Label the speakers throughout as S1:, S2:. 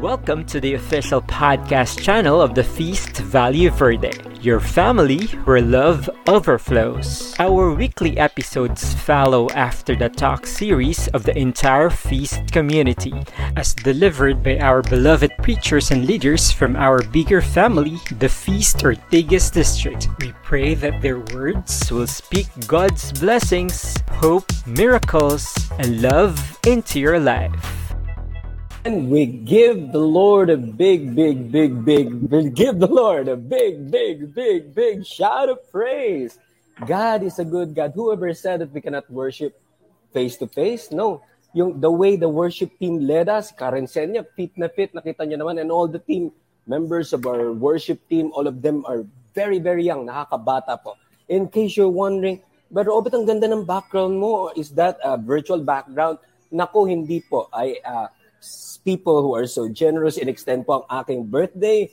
S1: Welcome to the official podcast channel of the Feast Value Verde, your family where love overflows. Our weekly episodes follow after the talk series of the entire Feast community, as delivered by our beloved preachers and leaders from our bigger family, the Feast Ortigas District. We pray that their words will speak God's blessings, hope, miracles, and love into your life.
S2: And we give the Lord a big, big, big, big, we give the Lord a big, big, big, big shout of praise. God is a good God. Whoever said that we cannot worship face to face? No. Yung the way the worship team led us, Karen Senya, fit na fit, nakita niyo naman, and all the team members of our worship team, all of them are very, very young, nakakabata po. In case you're wondering, pero oh, ang ganda ng background mo? Is that a virtual background? Nako, hindi po. I, uh, people who are so generous in extend po ang aking birthday.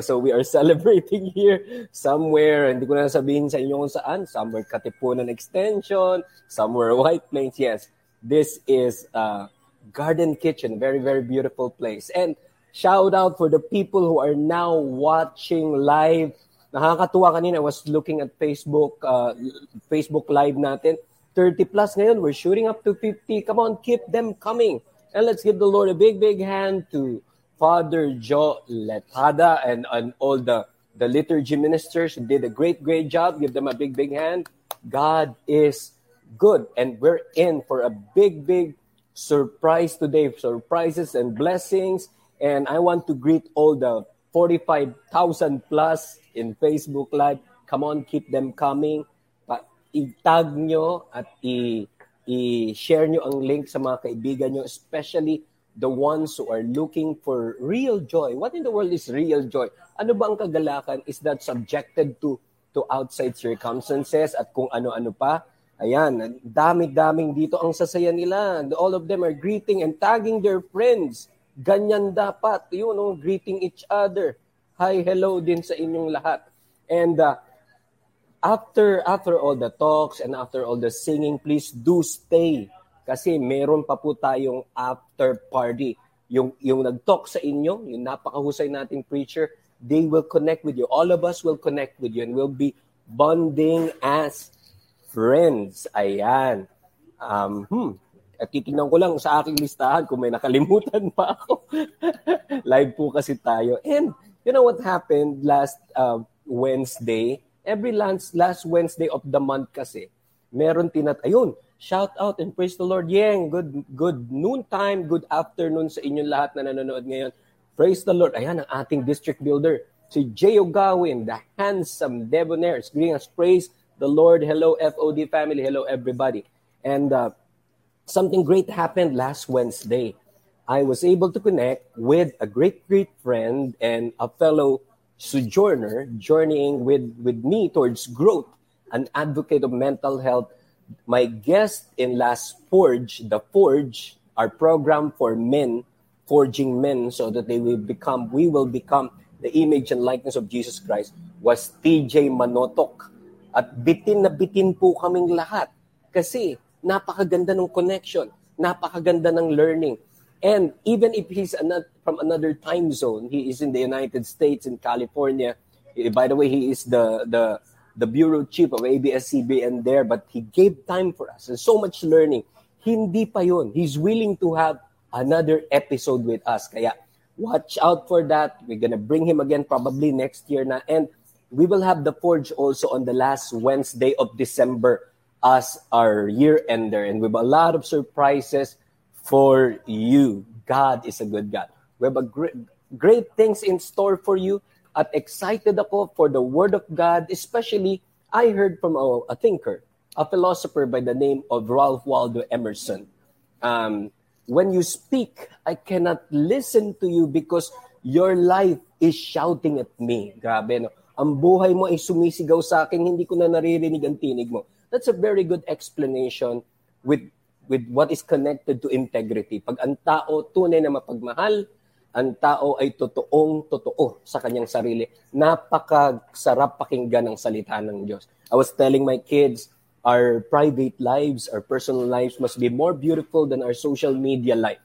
S2: So we are celebrating here somewhere, hindi ko na sabihin sa inyo kung saan, somewhere Katipunan Extension, somewhere White Plains. Yes, this is a garden kitchen, very, very beautiful place. And shout out for the people who are now watching live. Nakakatuwa kanina, I was looking at Facebook, uh, Facebook live natin. 30 plus ngayon, we're shooting up to 50. Come on, keep them coming. And let's give the Lord a big, big hand to Father Joe Letada and, and all the, the liturgy ministers who did a great, great job. Give them a big, big hand. God is good. And we're in for a big, big surprise today. Surprises and blessings. And I want to greet all the 45,000 plus in Facebook Live. Come on, keep them coming. Pa- itag nyo at i- i-share nyo ang link sa mga kaibigan nyo, especially the ones who are looking for real joy. What in the world is real joy? Ano ba ang kagalakan? Is that subjected to to outside circumstances at kung ano-ano pa? Ayan, dami-daming dito ang sasaya nila. All of them are greeting and tagging their friends. Ganyan dapat, you know, greeting each other. Hi, hello din sa inyong lahat. And uh, after after all the talks and after all the singing, please do stay kasi meron pa po tayong after party. Yung yung nag-talk sa inyo, yung napakahusay nating preacher, they will connect with you. All of us will connect with you and we'll be bonding as friends. Ayan. Um, hmm. At titignan ko lang sa aking listahan kung may nakalimutan pa ako. Live po kasi tayo. And you know what happened last uh, Wednesday? Every last, last Wednesday of the month kasi, meron tinat, ayun, shout out and praise the Lord. Yang, good, good noon time, good afternoon sa inyong lahat na nanonood ngayon. Praise the Lord. Ayan ang ating district builder, si Jay Ogawin, the handsome debonair. Greeting us, praise the Lord. Hello, FOD family. Hello, everybody. And uh, something great happened last Wednesday. I was able to connect with a great, great friend and a fellow sojourner journeying with, with me towards growth, an advocate of mental health. My guest in last Forge, the Forge, our program for men, forging men so that they will become, we will become the image and likeness of Jesus Christ, was TJ Manotok. At bitin na bitin po kaming lahat kasi napakaganda ng connection, napakaganda ng learning. And even if he's another, from another time zone, he is in the United States in California. Eh, by the way, he is the the the bureau chief of ABS-CBN there, but he gave time for us and so much learning. Hindi pa yun. He's willing to have another episode with us. Kaya watch out for that. We're gonna bring him again probably next year na. And we will have the Forge also on the last Wednesday of December as our year ender. And have a lot of surprises for you. God is a good God. We have a great, great things in store for you at excited ako for the Word of God, especially I heard from a, a thinker, a philosopher by the name of Ralph Waldo Emerson. Um, when you speak, I cannot listen to you because your life is shouting at me. Grabe, no? Ang buhay mo ay sumisigaw sa akin, hindi ko na naririnig ang tinig mo. That's a very good explanation with with what is connected to integrity. Pag ang tao tunay na mapagmahal, ang tao ay totoong totoo sa kanyang sarili. Napakasarap pakinggan ng salita ng Diyos. I was telling my kids, our private lives, our personal lives must be more beautiful than our social media life.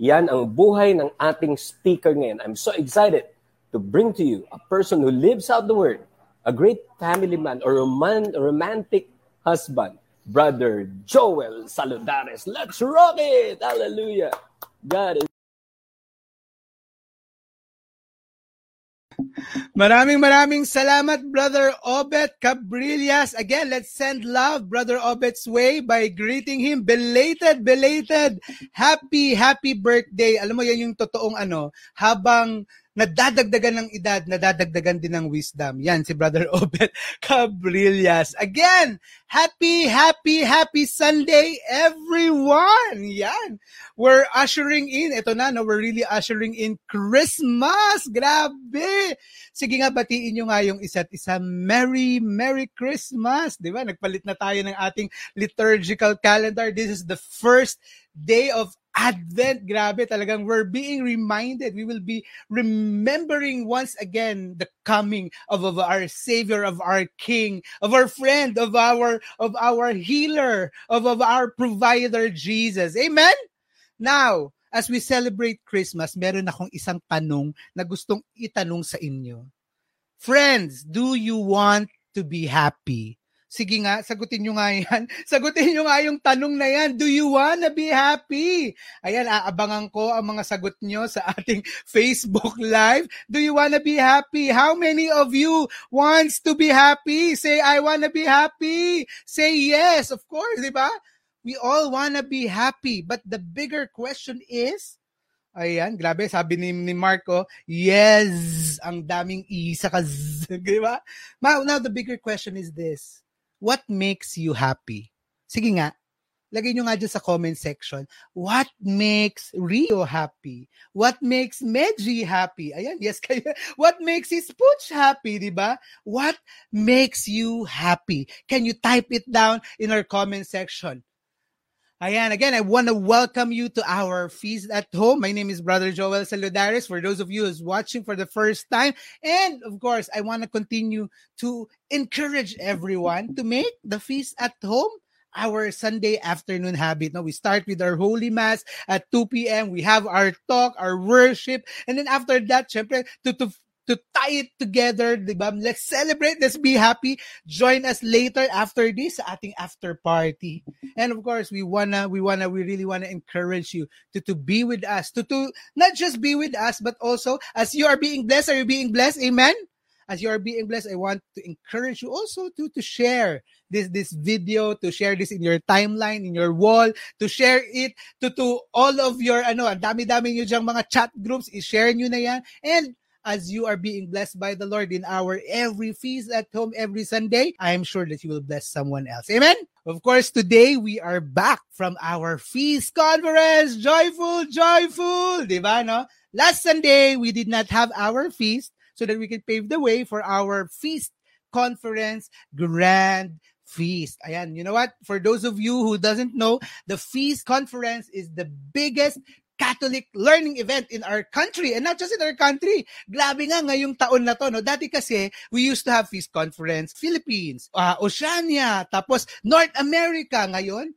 S2: Yan ang buhay ng ating speaker ngayon. I'm so excited to bring to you a person who lives out the word, a great family man or roman- romantic husband, Brother Joel Saludares. Let's rock it! Hallelujah! God is
S3: Maraming maraming salamat, Brother Obet Cabrillas. Again, let's send love, Brother Obet's way by greeting him. Belated, belated. Happy, happy birthday. Alam mo, yan yung totoong ano, habang nadadagdagan ng edad, nadadagdagan din ng wisdom. Yan, si Brother Obet Cabrillas. Again, happy, happy, happy Sunday, everyone! Yan. We're ushering in, ito na, no, we're really ushering in Christmas! Grabe! Sige nga, batiin nyo nga yung isa't isa. Merry, Merry Christmas! Di ba? Nagpalit na tayo ng ating liturgical calendar. This is the first day of Advent, grabe talagang we're being reminded. We will be remembering once again the coming of, of our Savior, of our King, of our friend, of our of our healer, of, of our provider, Jesus. Amen? Now, as we celebrate Christmas, meron akong isang tanong na gustong itanong sa inyo. Friends, do you want to be happy? Sige nga, sagutin nyo nga yan. Sagutin nyo nga yung tanong na yan. Do you wanna be happy? Ayan, aabangan ko ang mga sagot nyo sa ating Facebook Live. Do you wanna be happy? How many of you wants to be happy? Say, I wanna be happy. Say yes, of course, di ba? We all wanna be happy. But the bigger question is, Ayan, grabe, sabi ni, ni Marco, yes, ang daming i sa kaz, di ba? Now, the bigger question is this what makes you happy? Sige nga, lagay nyo nga dyan sa comment section. What makes Rio happy? What makes Medji happy? Ayan, yes kayo. What makes his Pooch happy, di ba? What makes you happy? Can you type it down in our comment section? Ayan, again, I want to welcome you to our feast at home. My name is Brother Joel Saludaris. For those of you who's watching for the first time, and of course, I want to continue to encourage everyone to make the feast at home our Sunday afternoon habit. Now we start with our Holy Mass at 2 p.m. We have our talk, our worship, and then after that, syempre, to, to to tie it together, di ba? Let's celebrate, let's be happy. Join us later after this sa ating after party. And of course, we wanna, we wanna, we really wanna encourage you to, to be with us, to, to not just be with us, but also as you are being blessed, are you being blessed? Amen? As you are being blessed, I want to encourage you also to, to share this this video, to share this in your timeline, in your wall, to share it to, to all of your, ano, dami-dami nyo diyang mga chat groups, i-share nyo na yan. And as you are being blessed by the Lord in our every feast at home every Sunday, I am sure that you will bless someone else. Amen. Of course, today we are back from our feast conference. Joyful, joyful. Diba, no? Last Sunday, we did not have our feast so that we can pave the way for our feast conference grand feast. Ayan, you know what? For those of you who doesn't know, the feast conference is the biggest Catholic learning event in our country and not just in our country. Grabe nga ngayong taon na to. No? Dati kasi, we used to have Feast Conference, Philippines, uh, Oceania, tapos North America. Ngayon,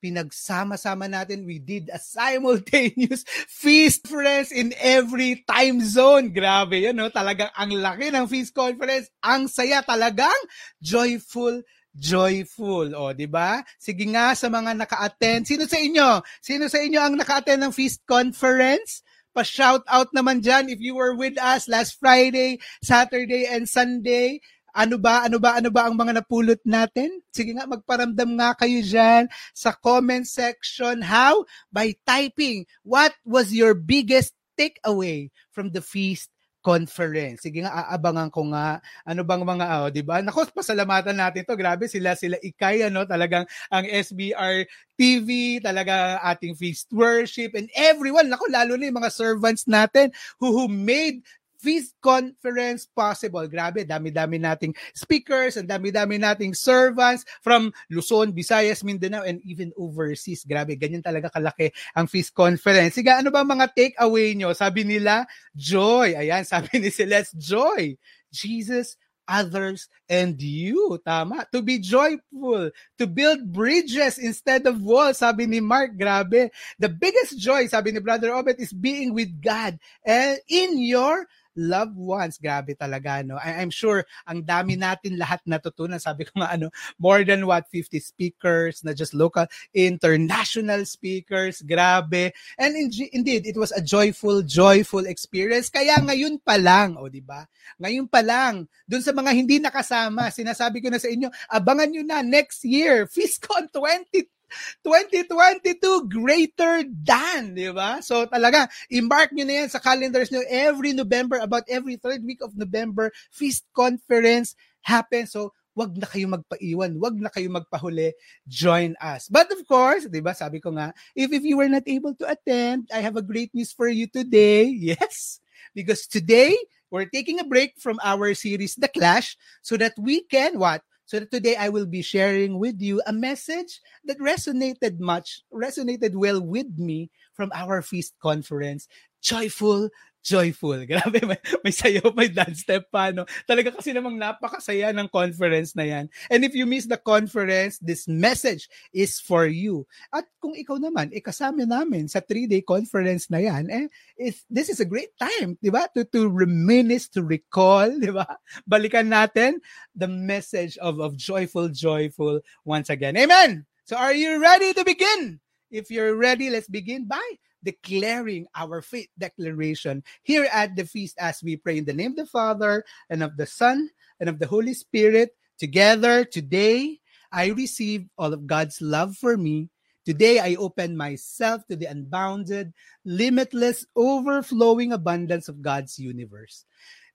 S3: pinagsama-sama natin. We did a simultaneous feast conference in every time zone. Grabe yan, no? Talagang ang laki ng feast conference. Ang saya talagang joyful joyful. O, di ba? Sige nga sa mga naka-attend. Sino sa inyo? Sino sa inyo ang naka-attend ng Feast Conference? Pa-shout out naman dyan if you were with us last Friday, Saturday, and Sunday. Ano ba, ano ba, ano ba ang mga napulot natin? Sige nga, magparamdam nga kayo dyan sa comment section. How? By typing, what was your biggest takeaway from the feast conference. Sige nga, aabangan ko nga ano bang mga, oh, di ba? Nako, pasalamatan natin to. Grabe sila, sila ikay, ano, talagang ang SBR TV, talaga ating feast worship, and everyone, nako, lalo na yung mga servants natin who, who made Feast Conference possible. Grabe, dami-dami nating speakers, and dami-dami nating servants from Luzon, Visayas, Mindanao, and even overseas. Grabe, ganyan talaga kalaki ang Feast Conference. Sige, ano ba mga take-away nyo? Sabi nila, joy. Ayan, sabi ni Celeste, joy. Jesus others, and you. Tama. To be joyful. To build bridges instead of walls. Sabi ni Mark, grabe. The biggest joy, sabi ni Brother Obet, is being with God and in your loved ones. Grabe talaga, no? I- I'm sure ang dami natin lahat natutunan. Sabi ko nga, ano, more than what, 50 speakers, na just local, international speakers. Grabe. And in- indeed, it was a joyful, joyful experience. Kaya ngayon pa lang, o oh, di ba? Ngayon pa lang, dun sa mga hindi nakasama, sinasabi ko na sa inyo, abangan nyo na next year, FISCON 20 2022 greater than, di ba? So talaga, i-mark nyo na yan sa calendars nyo every November, about every third week of November, Feast Conference happens. So wag na kayo magpaiwan, wag na kayo magpahuli, join us. But of course, 'di ba? Sabi ko nga, if if you were not able to attend, I have a great news for you today. Yes, because today we're taking a break from our series The Clash so that we can what? So today I will be sharing with you a message that resonated much, resonated well with me from our feast conference. Joyful, joyful. Grabe, may, may sayo, may dance step pa, no? Talaga kasi namang napakasaya ng conference na yan. And if you miss the conference, this message is for you. At kung ikaw naman, ikasama namin sa three-day conference na yan, eh, if, this is a great time, di ba? To, to reminisce, to recall, di ba? Balikan natin the message of, of joyful, joyful once again. Amen! So are you ready to begin? If you're ready, let's begin by declaring our faith declaration here at the feast as we pray in the name of the Father and of the Son and of the Holy Spirit. Together today, I receive all of God's love for me. Today, I open myself to the unbounded, limitless, overflowing abundance of God's universe.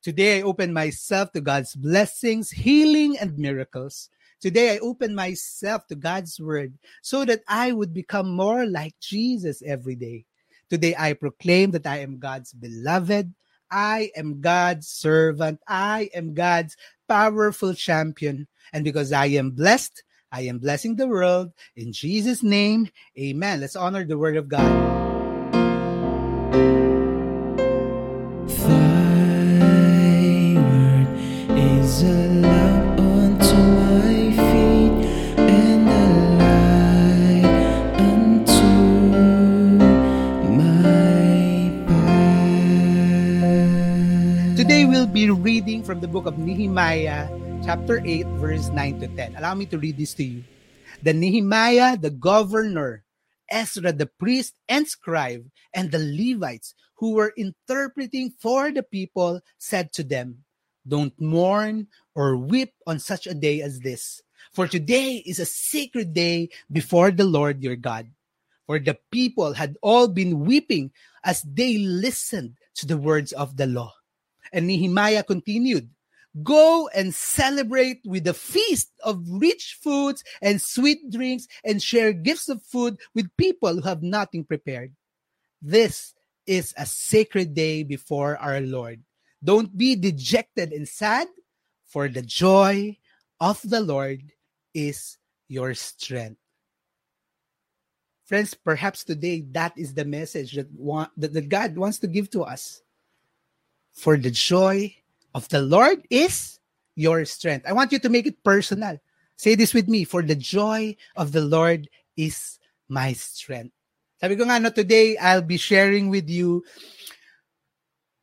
S3: Today, I open myself to God's blessings, healing, and miracles. Today, I open myself to God's word so that I would become more like Jesus every day. Today, I proclaim that I am God's beloved. I am God's servant. I am God's powerful champion. And because I am blessed, I am blessing the world. In Jesus' name, amen. Let's honor the word of God. From the book of Nehemiah, chapter 8, verse 9 to 10. Allow me to read this to you. The Nehemiah, the governor, Ezra, the priest and scribe, and the Levites who were interpreting for the people said to them, Don't mourn or weep on such a day as this, for today is a sacred day before the Lord your God. For the people had all been weeping as they listened to the words of the law. And Nehemiah continued, Go and celebrate with a feast of rich foods and sweet drinks and share gifts of food with people who have nothing prepared. This is a sacred day before our Lord. Don't be dejected and sad, for the joy of the Lord is your strength. Friends, perhaps today that is the message that, want, that, that God wants to give to us. For the joy of the Lord is your strength. I want you to make it personal. Say this with me. For the joy of the Lord is my strength. Sabi ko nga, no, today I'll be sharing with you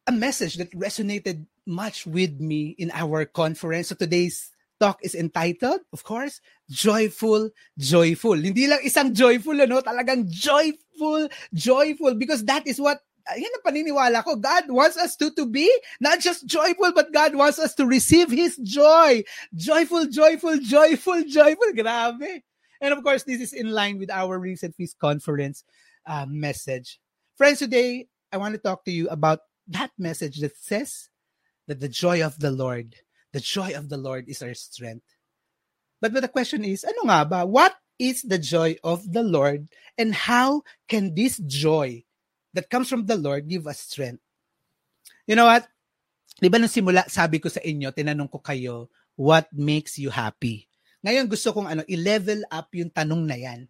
S3: a message that resonated much with me in our conference. So today's talk is entitled, of course, Joyful, Joyful. Hindi lang isang joyful, ano, talagang joyful, joyful, because that is what yan ang paniniwala ko. God wants us to, to be not just joyful, but God wants us to receive His joy. Joyful, joyful, joyful, joyful. Grabe. And of course, this is in line with our recent Feast Conference uh, message. Friends, today, I want to talk to you about that message that says that the joy of the Lord, the joy of the Lord is our strength. But, but the question is, ano nga ba? What is the joy of the Lord and how can this joy that comes from the Lord give us strength. You know what? Di ba nung simula, sabi ko sa inyo, tinanong ko kayo, what makes you happy? Ngayon gusto kong ano, i-level up yung tanong na yan.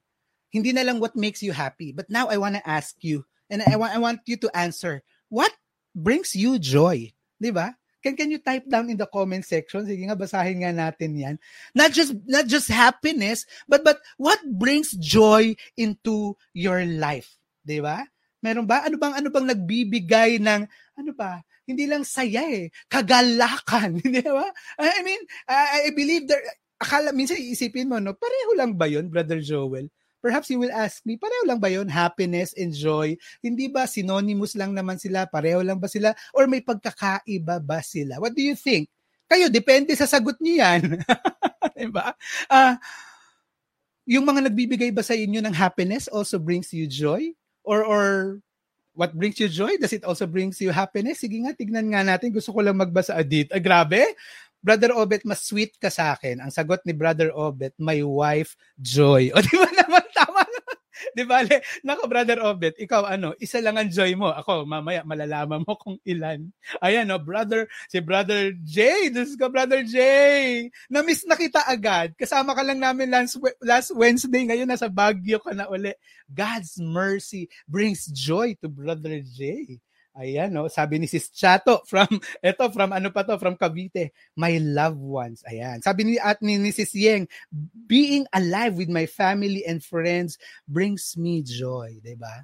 S3: Hindi na lang what makes you happy, but now I want to ask you, and I want, I want you to answer, what brings you joy? Di ba? Can can you type down in the comment section? Sige nga basahin nga natin 'yan. Not just not just happiness, but but what brings joy into your life, 'di ba? Meron ba? Ano bang ano bang nagbibigay ng ano ba? Hindi lang saya eh, kagalakan, 'di ba? I mean, I, I believe there akala minsan iisipin mo no, pareho lang ba 'yon, Brother Joel? Perhaps you will ask me, pareho lang ba yon Happiness and joy? Hindi ba synonymous lang naman sila? Pareho lang ba sila? Or may pagkakaiba ba sila? What do you think? Kayo, depende sa sagot niyo yan. diba? Uh, yung mga nagbibigay ba sa inyo ng happiness also brings you joy? Or, or what brings you joy? Does it also brings you happiness? Sige nga, tignan nga natin. Gusto ko lang magbasa adit. Ah, grabe. Brother Obet, mas sweet ka sa akin. Ang sagot ni Brother Obet, my wife, Joy. O di ba naman. Di ba? Nako, Brother Obet, ikaw ano, isa lang ang joy mo. Ako, mamaya malalaman mo kung ilan. Ayan, no, brother, si Brother Jay. Diyos ko, Brother Jay. Na-miss na kita agad. Kasama ka lang namin last, last Wednesday. Ngayon, nasa Baguio ka na uli. God's mercy brings joy to Brother Jay. Ayan, no? Sabi ni Sis Chato from, eto, from ano pa to, from Cavite, my loved ones. Ayan. Sabi ni, at ni, ni Sis Yeng, being alive with my family and friends brings me joy. ba? Diba?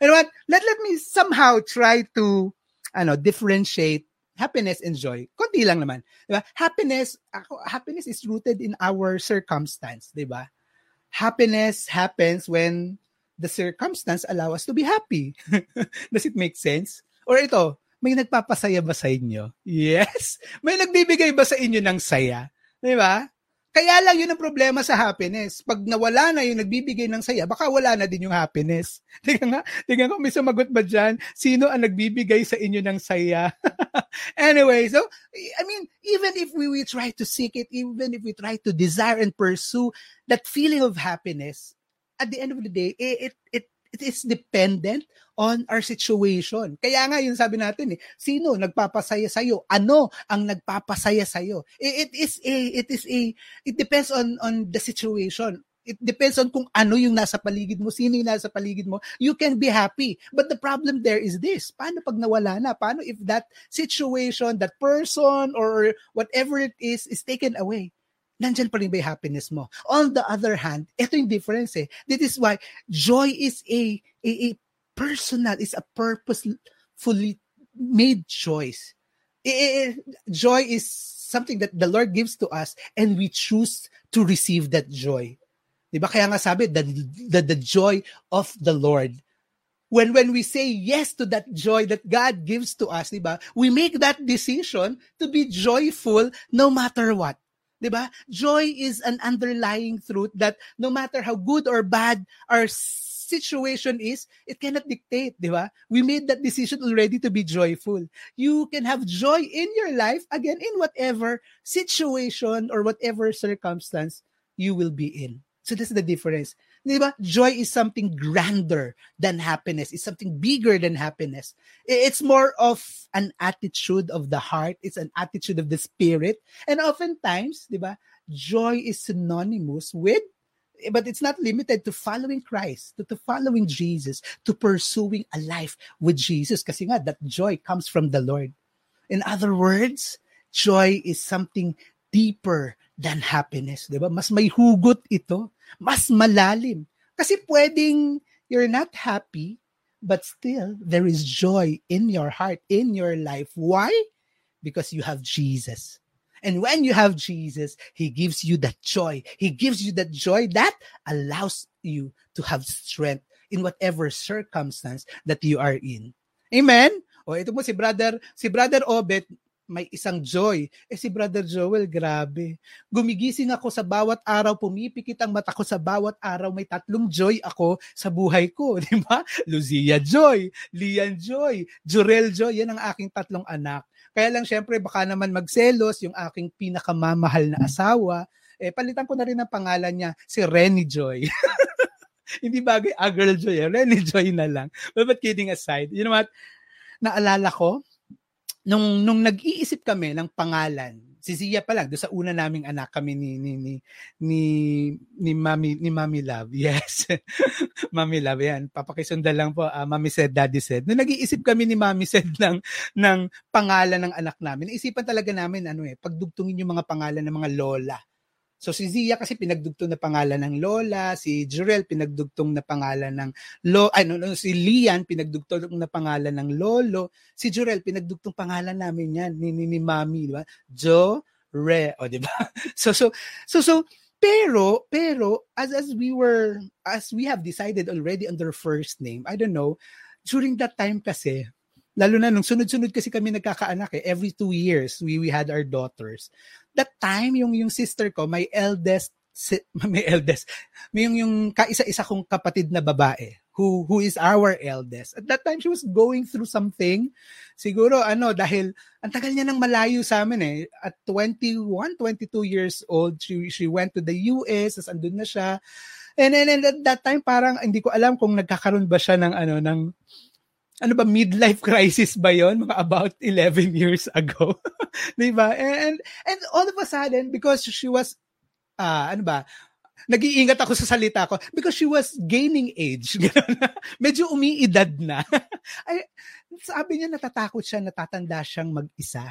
S3: You know what? Let, let me somehow try to, ano, differentiate happiness and joy. Konti lang naman. Diba? Happiness, ako, happiness is rooted in our circumstance. Diba? Happiness happens when the circumstance allow us to be happy. Does it make sense? Or ito, may nagpapasaya ba sa inyo? Yes. May nagbibigay ba sa inyo ng saya? Di ba? Kaya lang yun ang problema sa happiness. Pag nawala na yung nagbibigay ng saya, baka wala na din yung happiness. Tingnan nga, tingnan ko, may sumagot ba dyan? Sino ang nagbibigay sa inyo ng saya? anyway, so, I mean, even if we, we try to seek it, even if we try to desire and pursue that feeling of happiness, at the end of the day, it, it, it it is dependent on our situation. Kaya nga yun sabi natin eh, sino nagpapasaya sa iyo? Ano ang nagpapasaya sa iyo? It, is a it is a it depends on on the situation. It depends on kung ano yung nasa paligid mo, sino yung nasa paligid mo. You can be happy. But the problem there is this. Paano pag nawala na? Paano if that situation, that person, or whatever it is, is taken away? Nandyan pa rin ba yung happiness mo? On the other hand, ito yung difference eh. This is why joy is a, a, a personal, is a purposefully made choice. I, joy is something that the Lord gives to us and we choose to receive that joy. Diba? Kaya nga sabi, the, the, the joy of the Lord. When, when we say yes to that joy that God gives to us, diba? we make that decision to be joyful no matter what. 'Di ba? Joy is an underlying truth that no matter how good or bad our situation is, it cannot dictate, 'di ba? We made that decision already to be joyful. You can have joy in your life again in whatever situation or whatever circumstance you will be in. So that's the difference. Di? Joy is something grander than happiness. It's something bigger than happiness. It's more of an attitude of the heart. It's an attitude of the spirit. And oftentimes, di joy is synonymous with but it's not limited to following Christ, to, to following Jesus, to pursuing a life with Jesus. Kasi nga, that joy comes from the Lord. In other words, joy is something deeper than happiness. Di ba? Mas may hugot ito mas malalim. Kasi pwedeng you're not happy, but still there is joy in your heart, in your life. Why? Because you have Jesus. And when you have Jesus, He gives you that joy. He gives you that joy that allows you to have strength in whatever circumstance that you are in. Amen? O ito mo si brother, si brother Obet, may isang joy. Eh si Brother Joel, grabe. Gumigising ako sa bawat araw, pumipikit ang mata ko sa bawat araw, may tatlong joy ako sa buhay ko, di ba? Luzia Joy, Lian Joy, Jurel Joy, yan ang aking tatlong anak. Kaya lang syempre baka naman magselos yung aking pinakamamahal na asawa. Eh palitan ko na rin ang pangalan niya, si Renny Joy. Hindi bagay, ah, girl joy, eh. Renny Joy na lang. But kidding aside, you know what? Naalala ko, nung nung nag-iisip kami ng pangalan Si Zia pa lang, doon sa una naming anak kami ni ni ni ni, ni Mami ni Mami Love. Yes. Mami Love yan. Papakisundan lang po. Uh, Mami said, Daddy said. Nung nag-iisip kami ni Mami said ng ng pangalan ng anak namin, isipan talaga namin ano eh, pagdugtungin yung mga pangalan ng mga lola. So si Zia kasi pinagdugtong na pangalan ng Lola, si Jurel pinagdugtong na pangalan ng Lo, ano no, si Lian pinagdugtong na pangalan ng Lolo, si Jurel pinagdugtong pangalan namin yan ni ni, ni Mami, di ba? Jo Re, o di ba? So so so so pero pero as as we were as we have decided already on their first name, I don't know, during that time kasi lalo na nung sunod-sunod kasi kami nagkakaanak eh, every two years we we had our daughters that time, yung, yung sister ko, my eldest, si, may eldest, may yung, yung kaisa-isa kong kapatid na babae, who, who is our eldest. At that time, she was going through something. Siguro, ano, dahil ang tagal niya nang malayo sa amin eh. At 21, 22 years old, she, she went to the US, as andun na siya. And then and at that time, parang hindi ko alam kung nagkakaroon ba siya ng, ano, ng, ano ba, midlife crisis ba yon Mga about 11 years ago. di ba? And, and all of a sudden, because she was, uh, ano ba, nag-iingat ako sa salita ko because she was gaining age. Medyo umiidad na. Ay, sabi niya natatakot siya, natatanda siyang mag-isa.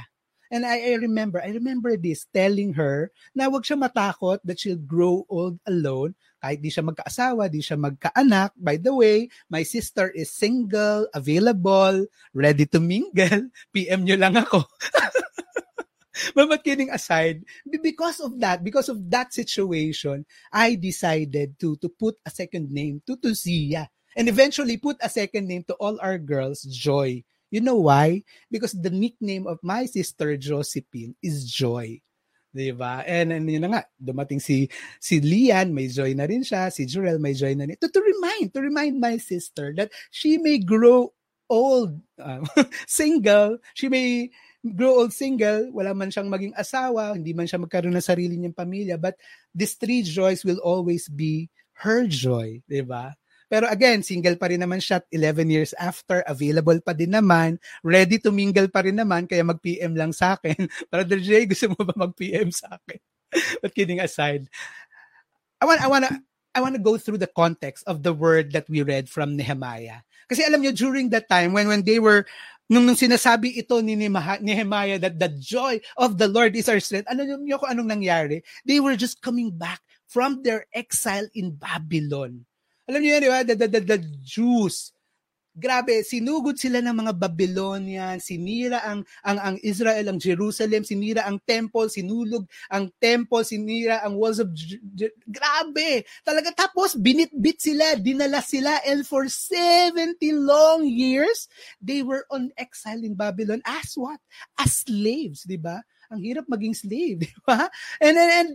S3: And I, I remember, I remember this, telling her na wag siya matakot that she'll grow old alone kahit di siya magkaasawa, di siya magkaanak. By the way, my sister is single, available, ready to mingle. PM nyo lang ako. But kidding aside, because of that, because of that situation, I decided to to put a second name to Tuzia. And eventually put a second name to all our girls, Joy. You know why? Because the nickname of my sister Josephine is Joy. 'di ba? And, and yun na nga, dumating si si Lian, may joy na rin siya, si Jurel may joy na rin. To, to remind, to remind my sister that she may grow old uh, single, she may grow old single, wala man siyang maging asawa, hindi man siya magkaroon ng sarili niyang pamilya, but these three joys will always be her joy, 'di ba? Pero again, single pa rin naman siya 11 years after, available pa din naman, ready to mingle pa rin naman, kaya mag-PM lang sa akin. Brother Jay, gusto mo ba mag-PM sa akin? But kidding aside, I want I want to I want to go through the context of the word that we read from Nehemiah. Kasi alam niyo during that time when when they were nung, nung sinasabi ito ni Nehemiah that the joy of the Lord is our strength, ano niyo kung anong nangyari? They were just coming back from their exile in Babylon. Alam niyo yan, di ba? The, the, the, the Jews. Grabe, sinugod sila ng mga Babylonian, sinira ang, ang, ang Israel, ang Jerusalem, sinira ang temple, sinulog ang temple, sinira ang walls of... Grabe! Talaga, tapos binitbit sila, dinala sila, and for 70 long years, they were on exile in Babylon as what? As slaves, di ba? Ang hirap maging slave, di ba? And, and, and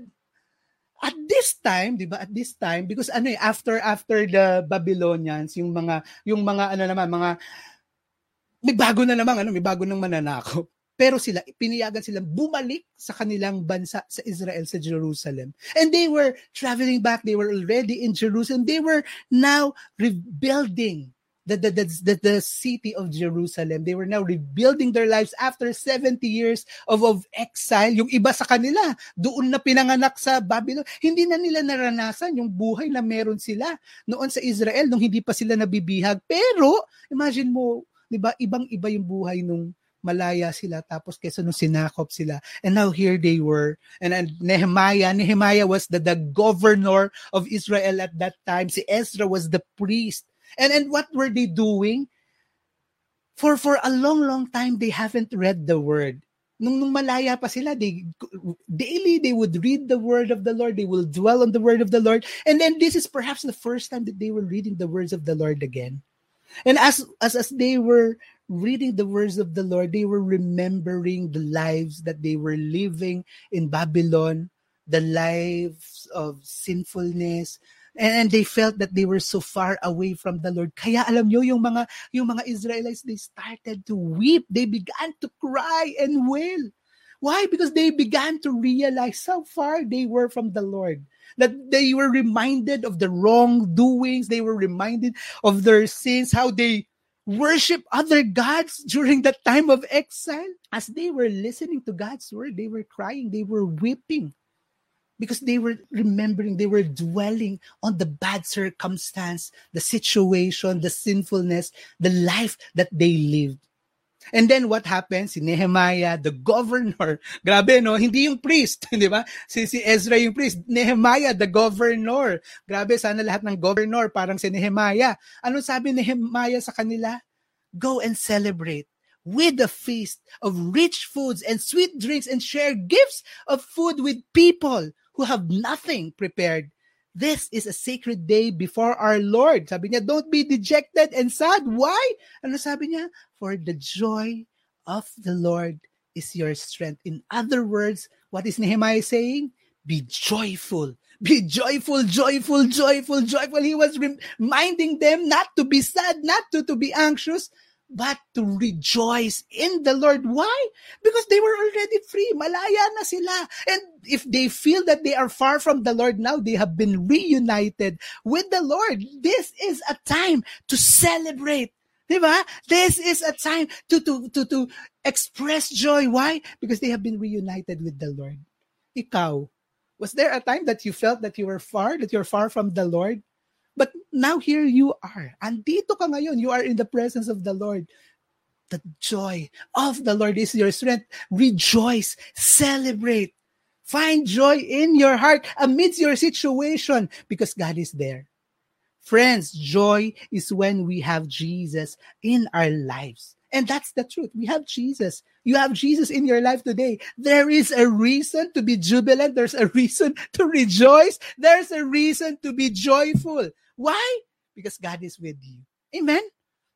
S3: at this time, 'di ba? At this time because ano eh after after the Babylonians, yung mga yung mga ano naman, mga may bago na naman ano, may bago nang mananakop. Pero sila piniyagan silang bumalik sa kanilang bansa sa Israel sa Jerusalem. And they were traveling back, they were already in Jerusalem. They were now rebuilding the, the, the, the, city of Jerusalem. They were now rebuilding their lives after 70 years of, of exile. Yung iba sa kanila, doon na pinanganak sa Babylon. Hindi na nila naranasan yung buhay na meron sila noon sa Israel nung hindi pa sila nabibihag. Pero, imagine mo, di ba, ibang-iba yung buhay nung malaya sila tapos kaysa nung sinakop sila and now here they were and, and Nehemiah Nehemiah was the, the governor of Israel at that time si Ezra was the priest And and what were they doing? For for a long long time they haven't read the word. Nung, nung malaya pa sila, they, daily they would read the word of the Lord. They will dwell on the word of the Lord. And then this is perhaps the first time that they were reading the words of the Lord again. And as as as they were reading the words of the Lord, they were remembering the lives that they were living in Babylon, the lives of sinfulness, and, and they felt that they were so far away from the Lord. Kaya alam nyo, yung mga, yung mga Israelites, they started to weep. They began to cry and wail. Why? Because they began to realize how far they were from the Lord. That they were reminded of the wrongdoings. They were reminded of their sins, how they worship other gods during that time of exile. As they were listening to God's word, they were crying, they were weeping because they were remembering, they were dwelling on the bad circumstance, the situation, the sinfulness, the life that they lived. And then what happens? Si Nehemiah, the governor. Grabe, no? Hindi yung priest, di ba? Si, si Ezra yung priest. Nehemiah, the governor. Grabe, sana lahat ng governor parang si Nehemiah. Anong sabi Nehemiah sa kanila? Go and celebrate with a feast of rich foods and sweet drinks and share gifts of food with people who have nothing prepared. This is a sacred day before our Lord. Sabi niya, don't be dejected and sad. Why? Ano sabi niya? For the joy of the Lord is your strength. In other words, what is Nehemiah saying? Be joyful. Be joyful, joyful, joyful, joyful. He was reminding them not to be sad, not to, to be anxious, but to rejoice in the Lord. Why? Because they were already free. Malaya na sila. And if they feel that they are far from the Lord now, they have been reunited with the Lord. This is a time to celebrate. Diba? This is a time to, to, to, to express joy. Why? Because they have been reunited with the Lord. Ikaw, was there a time that you felt that you were far, that you're far from the Lord? But now here you are. Andito ka ngayon. You are in the presence of the Lord. The joy of the Lord is your strength. Rejoice. Celebrate. Find joy in your heart amidst your situation because God is there. Friends, joy is when we have Jesus in our lives. And that's the truth. We have Jesus. You have Jesus in your life today. There is a reason to be jubilant. There's a reason to rejoice. There's a reason to be joyful. Why? Because God is with you. Amen?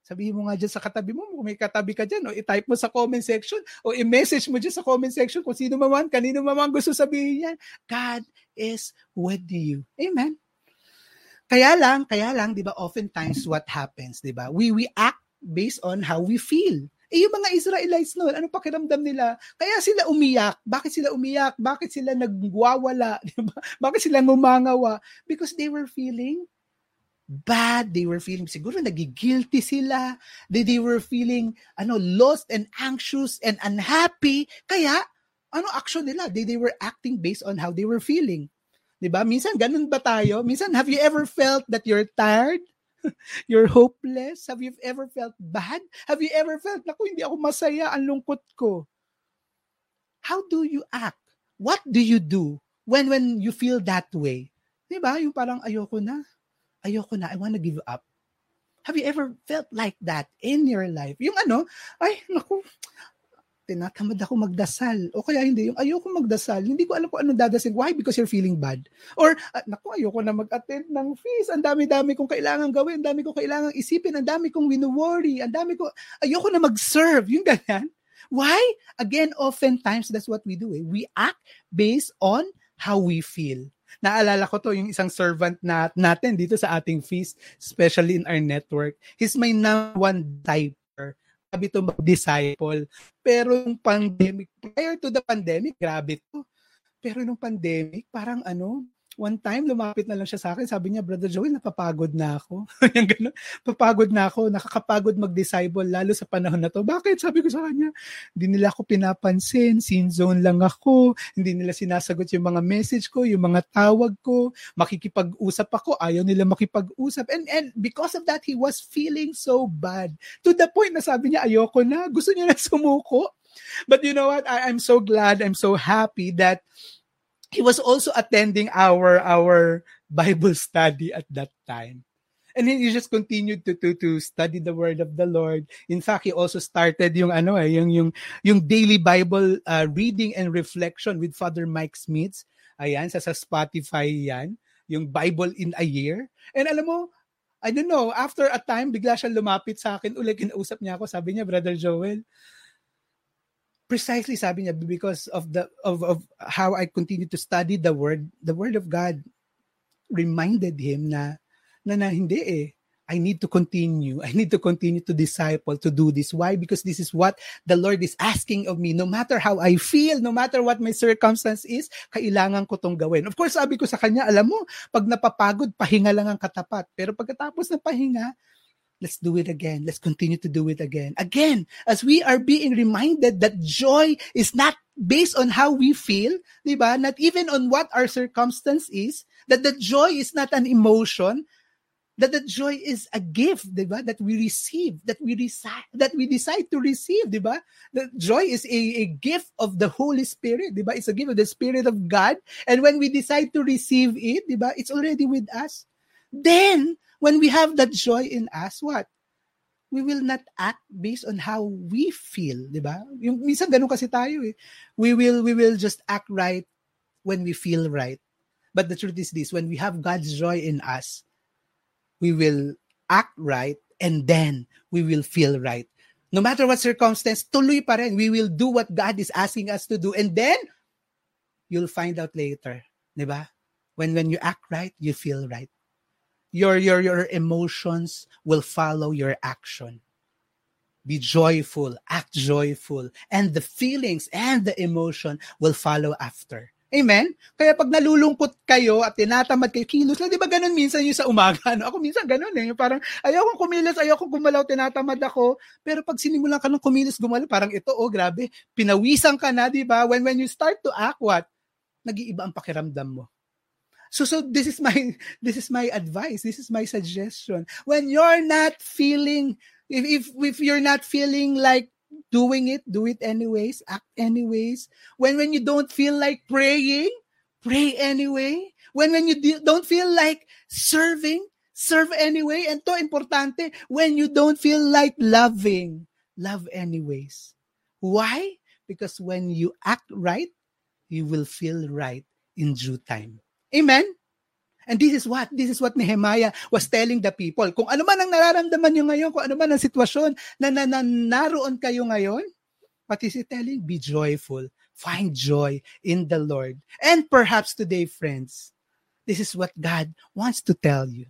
S3: Sabihin mo nga dyan sa katabi mo, kung may katabi ka dyan, o i-type mo sa comment section, o i-message mo dyan sa comment section kung sino man, kanino man gusto sabihin yan. God is with you. Amen? Kaya lang, kaya lang, di ba, oftentimes what happens, di ba? We, we act based on how we feel. Eh, yung mga Israelites noon, ano pakiramdam nila? Kaya sila umiyak. Bakit sila umiyak? Bakit sila nagwawala? Diba? Bakit sila ngumangawa? Because they were feeling bad. They were feeling, siguro nagigilty sila. They, they were feeling, ano, lost and anxious and unhappy. Kaya, ano action nila? They, they were acting based on how they were feeling. 'Di ba? Minsan ganun ba tayo? Minsan have you ever felt that you're tired? You're hopeless? Have you ever felt bad? Have you ever felt, naku, hindi ako masaya, ang lungkot ko? How do you act? What do you do when when you feel that way? 'Di ba? Yung parang ayoko na. Ayoko na. I want to give up. Have you ever felt like that in your life? Yung ano, ay, naku, tinatamad ako magdasal. O kaya hindi, yung ayoko magdasal, hindi ko alam kung anong dadasin. Why? Because you're feeling bad. Or, uh, naku, ayoko na mag-attend ng fees. Ang dami-dami kong kailangan gawin. Ang dami kong kailangan isipin. Ang dami kong wino-worry. Ang dami ko, ayoko na mag-serve. Yung ganyan. Why? Again, oftentimes, that's what we do. Eh. We act based on how we feel. Naalala ko to yung isang servant na, natin dito sa ating feast, especially in our network. He's my number one type sabi to mag-disciple. Pero yung pandemic, prior to the pandemic, grabe to. Pero nung pandemic, parang ano, one time, lumapit na lang siya sa akin. Sabi niya, Brother Joel, napapagod na ako. yung ganun, papagod na ako. Nakakapagod mag-disciple, lalo sa panahon na to. Bakit? Sabi ko sa kanya, hindi nila ako pinapansin. Sin zone lang ako. Hindi nila sinasagot yung mga message ko, yung mga tawag ko. Makikipag-usap ako. Ayaw nila makipag-usap. And, and because of that, he was feeling so bad. To the point na sabi niya, ayoko na. Gusto niya na sumuko. But you know what? I, I'm so glad, I'm so happy that he was also attending our our Bible study at that time. And he just continued to to to study the word of the Lord. In fact, he also started yung ano eh, yung yung yung daily Bible uh, reading and reflection with Father Mike Smith. Ayan, sa, sa Spotify yan, yung Bible in a year. And alam mo, I don't know, after a time, bigla siya lumapit sa akin, ulit kinausap niya ako, sabi niya, Brother Joel, precisely sabi niya because of the of of how I continue to study the word the word of God reminded him na na, na hindi eh I need to continue. I need to continue to disciple, to do this. Why? Because this is what the Lord is asking of me. No matter how I feel, no matter what my circumstance is, kailangan ko tong gawin. Of course, sabi ko sa kanya, alam mo, pag napapagod, pahinga lang ang katapat. Pero pagkatapos ng pahinga, Let's do it again. Let's continue to do it again. Again, as we are being reminded that joy is not based on how we feel, di? Not even on what our circumstance is, that the joy is not an emotion, that the joy is a gift, di? That we receive, that we decide, that we decide to receive, di ba? The joy is a, a gift of the Holy Spirit, di? It's a gift of the Spirit of God. And when we decide to receive it, di? It's already with us. Then, when we have that joy in us, what? We will not act based on how we feel, di ba? Yung minsan ganun kasi tayo eh. We will we will just act right when we feel right. But the truth is this, when we have God's joy in us, we will act right and then we will feel right. No matter what circumstance, tuloy pa rin. We will do what God is asking us to do and then you'll find out later. ba? When when you act right, you feel right your your your emotions will follow your action be joyful act joyful and the feelings and the emotion will follow after Amen? Kaya pag nalulungkot kayo at tinatamad kayo, kilos lang. Di ba ganun minsan yung sa umaga? No? Ako minsan ganun eh. Parang ayaw kong kumilos, ayaw kong gumalaw, tinatamad ako. Pero pag sinimulan ka ng kumilos, gumalaw, parang ito, oh grabe, pinawisan ka na, di ba? When, when you start to act, what? Nag-iiba ang pakiramdam mo. So so this is my this is my advice. This is my suggestion. When you're not feeling if if if you're not feeling like doing it, do it anyways, act anyways. When when you don't feel like praying, pray anyway. When when you don't feel like serving, serve anyway. And to importante, when you don't feel like loving, love anyways. Why? Because when you act right, you will feel right in due time. Amen? And this is what, this is what Nehemiah was telling the people. Kung ano man ang nararamdaman nyo ngayon, kung ano man ang sitwasyon na, na, na naroon kayo ngayon, what is he telling? Be joyful. Find joy in the Lord. And perhaps today, friends, this is what God wants to tell you.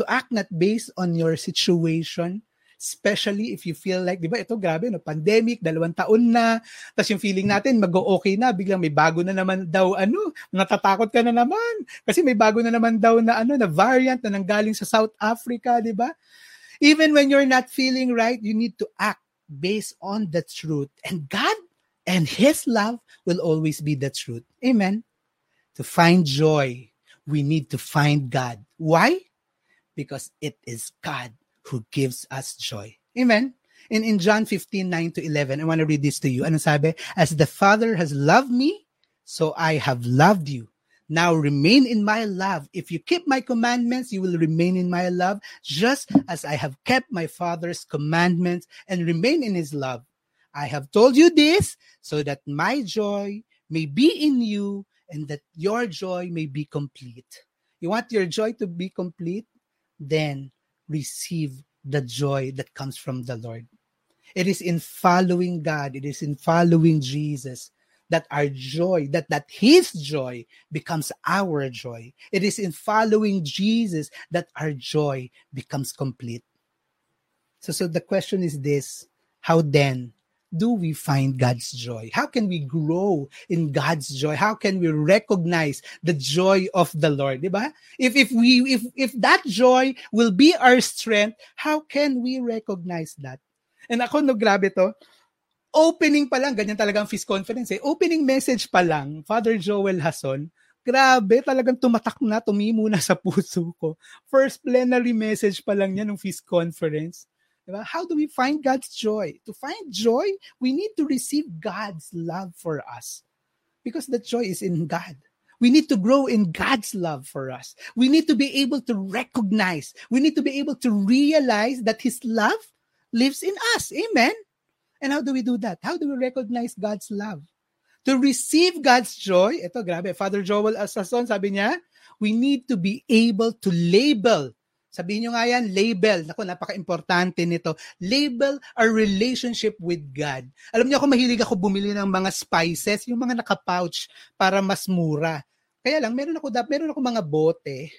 S3: To act not based on your situation, especially if you feel like, di ba, ito grabe, no, pandemic, dalawang taon na, tapos yung feeling natin, mag-okay na, biglang may bago na naman daw, ano, natatakot ka na naman, kasi may bago na naman daw na, ano, na variant na nanggaling sa South Africa, di ba? Even when you're not feeling right, you need to act based on the truth. And God and His love will always be the truth. Amen. To find joy, we need to find God. Why? Because it is God who gives us joy. Amen. In, in John 15, 9 to 11, I want to read this to you. Ano sabi? As the Father has loved me, so I have loved you. Now remain in my love. If you keep my commandments, you will remain in my love, just as I have kept my Father's commandments and remain in his love. I have told you this so that my joy may be in you and that your joy may be complete. You want your joy to be complete? Then receive the joy that comes from the Lord. It is in following God, it is in following Jesus that our joy, that, that his joy becomes our joy. It is in following Jesus that our joy becomes complete. So, so the question is this how then do we find God's joy? How can we grow in God's joy? How can we recognize the joy of the Lord? Diba? If if we if if that joy will be our strength, how can we recognize that? And ako no grabe to. Opening pa lang, ganyan talaga ang feast conference eh. Opening message pa lang, Father Joel Hason, grabe, talagang tumatak na, tumimo na sa puso ko. First plenary message pa lang yan ng feast conference. Diba? How do we find God's joy? To find joy, we need to receive God's love for us because the joy is in God. We need to grow in God's love for us. We need to be able to recognize, we need to be able to realize that His love lives in us. Amen. And how do we do that? How do we recognize God's love? To receive God's joy, ito grabe, Father Joel Asason, sabi niya, we need to be able to label Sabihin nyo nga yan, label. Naku, napaka-importante nito. Label our relationship with God. Alam niyo ako, mahilig ako bumili ng mga spices, yung mga naka-pouch para mas mura. Kaya lang, meron ako, meron ako mga bote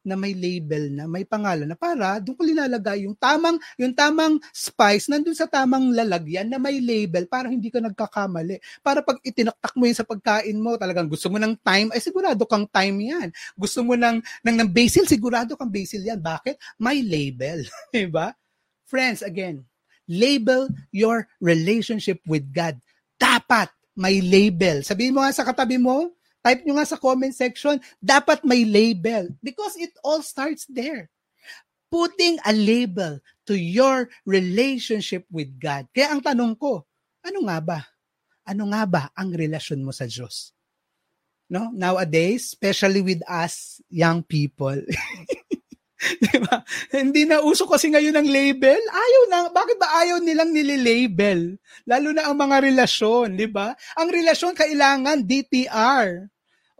S3: na may label na, may pangalan na para doon ko lilalagay yung tamang yung tamang spice nandun sa tamang lalagyan na may label para hindi ka nagkakamali. Para pag itinaktak mo yun sa pagkain mo, talagang gusto mo ng thyme, ay sigurado kang thyme yan. Gusto mo ng ng, ng basil, sigurado kang basil yan. Bakit? May label, 'di ba? Friends, again, label your relationship with God. Dapat may label. Sabihin mo nga sa katabi mo, Type nyo nga sa comment section, dapat may label because it all starts there. Putting a label to your relationship with God. Kaya ang tanong ko, ano nga ba? Ano nga ba ang relasyon mo sa Diyos? No? Nowadays, especially with us young people, diba? Hindi na uso kasi ngayon ng label. Ayaw na. Bakit ba ayaw nilang nililabel? Lalo na ang mga relasyon, di ba? Ang relasyon kailangan DTR.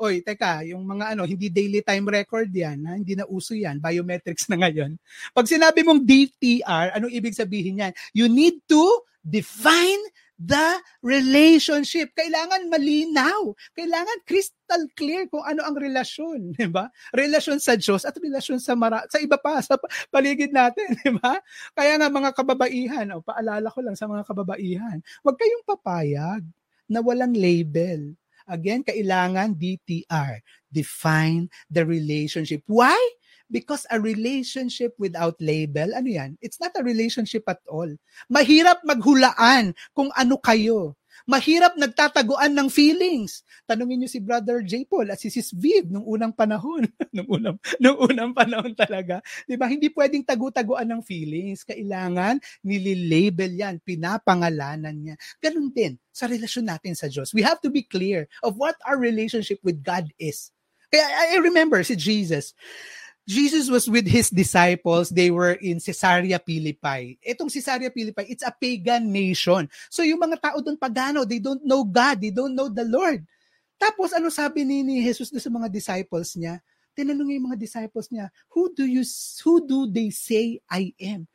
S3: Oy, teka, yung mga ano, hindi daily time record yan, ha? hindi na uso yan, biometrics na ngayon. Pag sinabi mong DTR, anong ibig sabihin yan? You need to define the relationship. Kailangan malinaw. Kailangan crystal clear kung ano ang relasyon, 'di ba? Relasyon sa Diyos at relasyon sa mara, sa iba pa sa paligid natin, 'di ba? Kaya nga mga kababaihan, oh, paalala ko lang sa mga kababaihan, huwag kayong papayag na walang label. Again, kailangan DTR. Define the relationship. Why? Because a relationship without label, ano yan? It's not a relationship at all. Mahirap maghulaan kung ano kayo. Mahirap nagtataguan ng feelings. Tanungin niyo si Brother J. Paul at si Sis Viv nung unang panahon. nung, unang, nung unang panahon talaga. Di ba? Hindi pwedeng tagu-taguan ng feelings. Kailangan nililabel yan, pinapangalanan niya. Ganun din sa relasyon natin sa Diyos. We have to be clear of what our relationship with God is. Kaya I remember si Jesus, Jesus was with his disciples. They were in Caesarea Philippi. Itong Caesarea Philippi, it's a pagan nation. So yung mga tao doon pagano, they don't know God, they don't know the Lord. Tapos ano sabi ni, ni Jesus sa mga disciples niya? Tinanong niya yung mga disciples niya, who do you who do they say I am?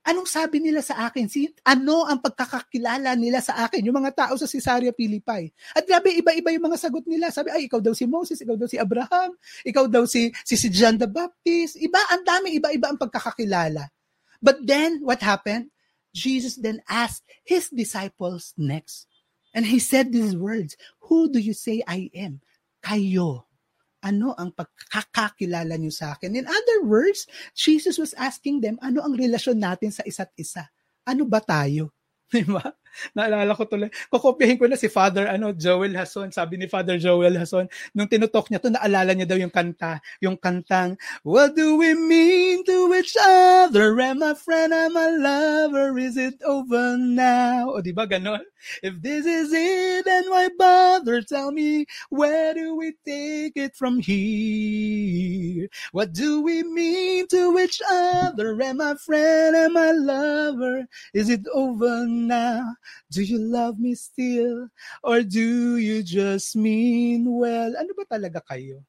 S3: Anong sabi nila sa akin? Si, ano ang pagkakakilala nila sa akin? Yung mga tao sa Caesarea Philippi. At grabe, iba-iba yung mga sagot nila. Sabi, ay, ikaw daw si Moses, ikaw daw si Abraham, ikaw daw si, si, si John the Baptist. Iba, ang dami, iba-iba ang pagkakakilala. But then, what happened? Jesus then asked his disciples next. And he said these words, Who do you say I am? Kayo ano ang pagkakakilala niyo sa akin? In other words, Jesus was asking them, ano ang relasyon natin sa isa't isa? Ano ba tayo? Di? Naalala ko tuloy. Kokopyahin ko na si Father ano, Joel Hason. Sabi ni Father Joel Hason, nung tinutok niya to naalala niya daw yung kanta. Yung kantang, What do we mean to each other? Am I friend, am I lover? Is it over now? O di ba ganon? If this is it, then why bother? Tell me, where do we take it from here? What do we mean to each other? Am I friend, am I lover? Is it over now? Do you love me still? Or do you just mean well? Ano ba talaga kayo?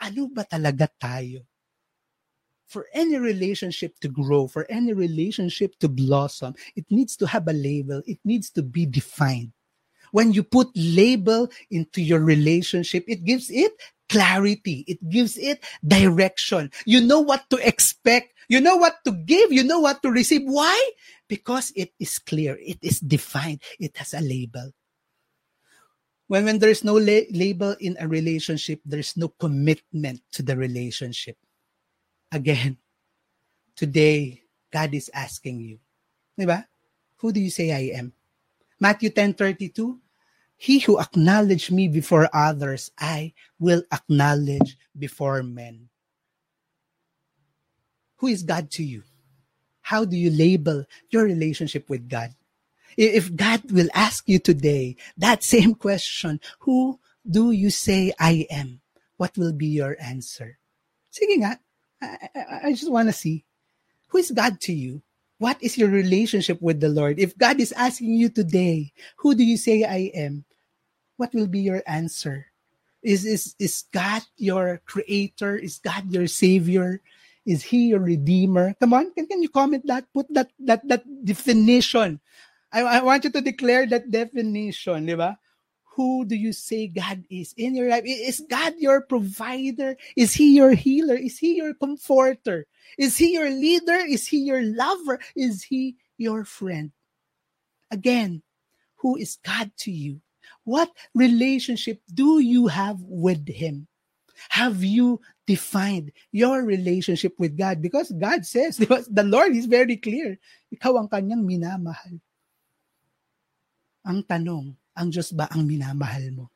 S3: Ano ba talaga tayo? For any relationship to grow, for any relationship to blossom, it needs to have a label. It needs to be defined. When you put label into your relationship, it gives it clarity. It gives it direction. You know what to expect. You know what to give. You know what to receive. Why? Because it is clear. It is defined. It has a label. When, when there's no la- label in a relationship, there's no commitment to the relationship. Again, today, God is asking you, diba? Who do you say I am? Matthew 10:32, He who acknowledged me before others, I will acknowledge before men. Who is God to you? How do you label your relationship with God? If God will ask you today that same question, who do you say I am? What will be your answer? Sige nga, I, I, I just want to see. Who is God to you? What is your relationship with the Lord? If God is asking you today, who do you say I am? What will be your answer? Is, is, is God your creator? Is God your savior? Is he your redeemer? Come on, can, can you comment that? Put that that that definition. I, I want you to declare that definition, di who do you say God is in your life? Is God your provider? Is He your healer? Is He your comforter? Is He your leader? Is He your lover? Is He your friend? Again, who is God to you? What relationship do you have with Him? Have you defined your relationship with God? Because God says, the Lord is very clear, ikaw ang kanyang minamahal. Ang tanong, ang Diyos ba ang minamahal mo?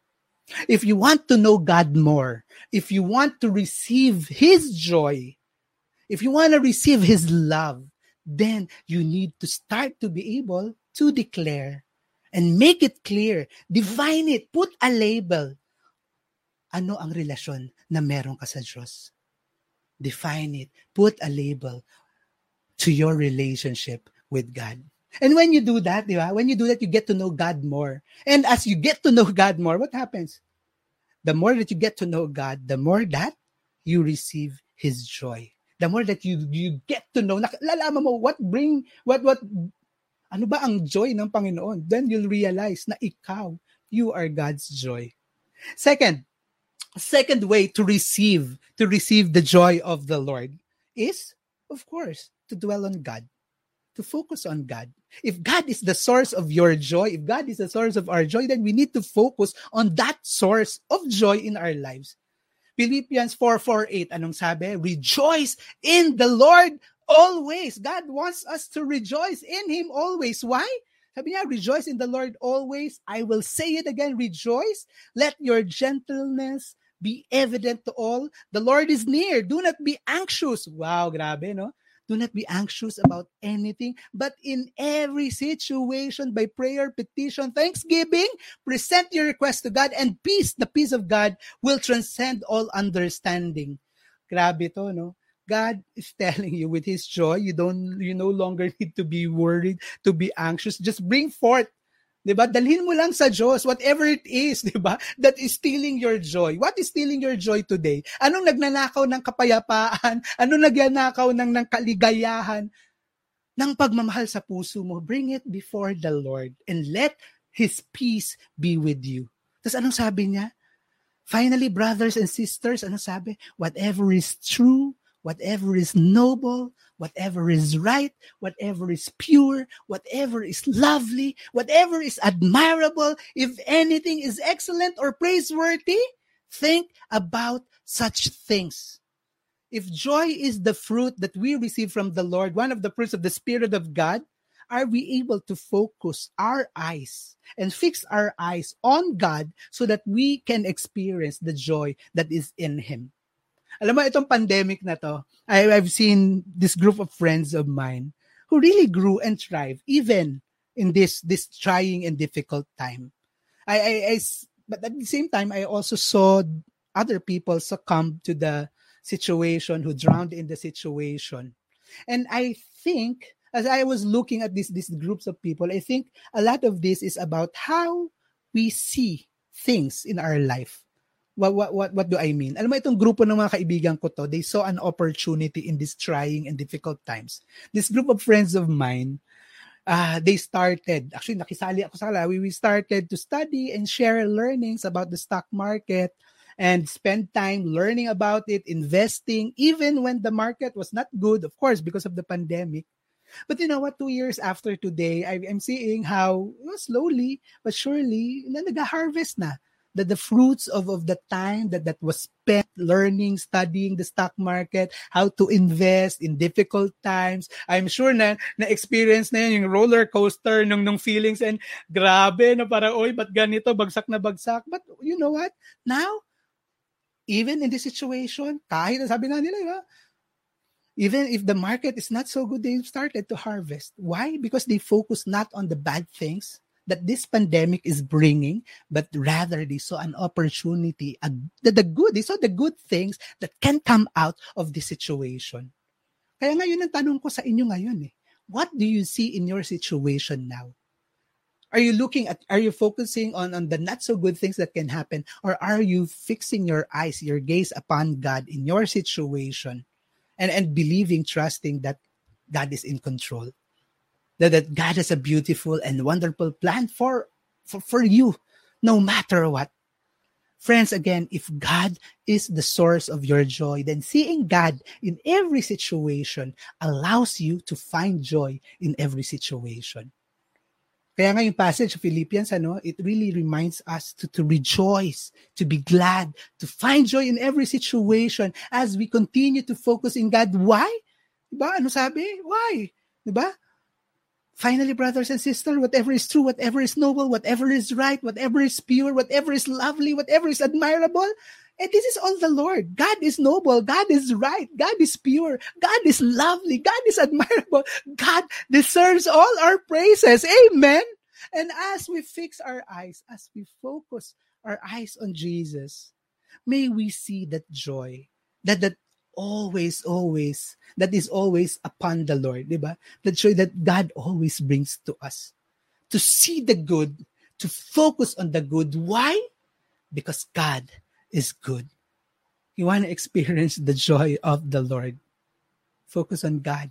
S3: If you want to know God more, if you want to receive His joy, if you want to receive His love, then you need to start to be able to declare and make it clear, define it, put a label. Ano ang relasyon na meron ka sa Diyos? Define it, put a label to your relationship with God. And when you do that, di ba? when you do that, you get to know God more. And as you get to know God more, what happens? The more that you get to know God, the more that you receive His joy. The more that you you get to know, nalalaman mo what bring, what, what, ano ba ang joy ng Panginoon? Then you'll realize na ikaw, you are God's joy. Second, second way to receive, to receive the joy of the Lord is, of course, to dwell on God to focus on God. If God is the source of your joy, if God is the source of our joy, then we need to focus on that source of joy in our lives. Philippians 4:48 anong sabi? Rejoice in the Lord always. God wants us to rejoice in him always. Why? Sabi niya, rejoice in the Lord always. I will say it again, rejoice. Let your gentleness be evident to all. The Lord is near. Do not be anxious. Wow, grabe, no? Do not be anxious about anything, but in every situation, by prayer, petition, thanksgiving, present your request to God, and peace, the peace of God, will transcend all understanding. Grabe to, no? God is telling you with his joy, you don't you no longer need to be worried, to be anxious. Just bring forth 'Di ba? Dalhin mo lang sa Diyos whatever it is, 'di ba? That is stealing your joy. What is stealing your joy today? Anong nagnanakaw ng kapayapaan? Anong nagnanakaw ng ng kaligayahan? Ng pagmamahal sa puso mo, bring it before the Lord and let His peace be with you. Tapos anong sabi niya? Finally, brothers and sisters, ano sabi? Whatever is true, whatever is noble, whatever is right, whatever is pure, whatever is lovely, whatever is admirable, if anything is excellent or praiseworthy, think about such things. If joy is the fruit that we receive from the Lord, one of the fruits of the Spirit of God, are we able to focus our eyes and fix our eyes on God so that we can experience the joy that is in Him? Alam mo, itong pandemic na to, I, I've seen this group of friends of mine who really grew and thrived even in this this trying and difficult time. I, I, I but at the same time, I also saw other people succumb to the situation, who drowned in the situation. And I think, as I was looking at these these groups of people, I think a lot of this is about how we see things in our life. What, what, what, what do I mean? Alam mo, itong grupo ng mga kaibigan ko to, they saw an opportunity in these trying and difficult times. This group of friends of mine, uh, they started, actually nakisali ako sa kanila, we, we started to study and share learnings about the stock market and spend time learning about it, investing, even when the market was not good, of course, because of the pandemic. But you know what? Two years after today, I, I'm seeing how you know, slowly but surely na nag-harvest na that the fruits of, of the time that, that was spent learning, studying the stock market, how to invest in difficult times. I'm sure na na-experience na yun, yung roller coaster nung, nung feelings and grabe na para, oy, ba't ganito, bagsak na bagsak. But you know what? Now, even in this situation, kahit sabi na nila, diba? even if the market is not so good, they started to harvest. Why? Because they focus not on the bad things, that this pandemic is bringing, but rather they saw an opportunity, a, the, the good, they saw the good things that can come out of this situation. Kaya ngayon ang tanong ko sa inyo ngayon eh, what do you see in your situation now? Are you looking at, are you focusing on, on the not so good things that can happen? Or are you fixing your eyes, your gaze upon God in your situation and, and believing, trusting that God is in control? That, that God has a beautiful and wonderful plan for, for, for you, no matter what. Friends, again, if God is the source of your joy, then seeing God in every situation allows you to find joy in every situation. Kaya nga yung passage of Philippians, ano, it really reminds us to, to rejoice, to be glad, to find joy in every situation as we continue to focus in God. Why? Diba? Ano sabi? Why? Diba? Finally, brothers and sisters, whatever is true, whatever is noble, whatever is right, whatever is pure, whatever is lovely, whatever is admirable, and this is all the Lord. God is noble. God is right. God is pure. God is lovely. God is admirable. God deserves all our praises. Amen. And as we fix our eyes, as we focus our eyes on Jesus, may we see that joy, that that always, always, that is always upon the Lord, di ba? The joy that God always brings to us. To see the good, to focus on the good. Why? Because God is good. You want to experience the joy of the Lord. Focus on God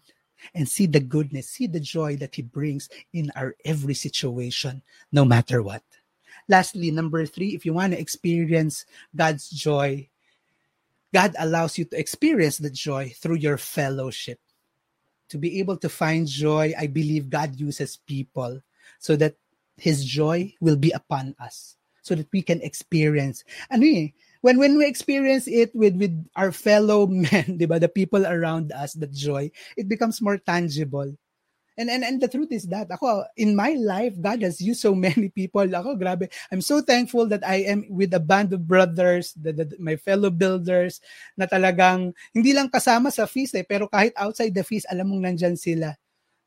S3: and see the goodness, see the joy that He brings in our every situation, no matter what. Lastly, number three, if you want to experience God's joy, God allows you to experience the joy through your fellowship. To be able to find joy, I believe God uses people so that His joy will be upon us, so that we can experience. Ano eh, when when we experience it with with our fellow men, ba, the people around us, the joy, it becomes more tangible. And, and and the truth is that ako in my life God has used so many people. Ako grabe. I'm so thankful that I am with a band of brothers, the, the, my fellow builders na talagang hindi lang kasama sa feast eh, pero kahit outside the feast alam mong nandyan sila.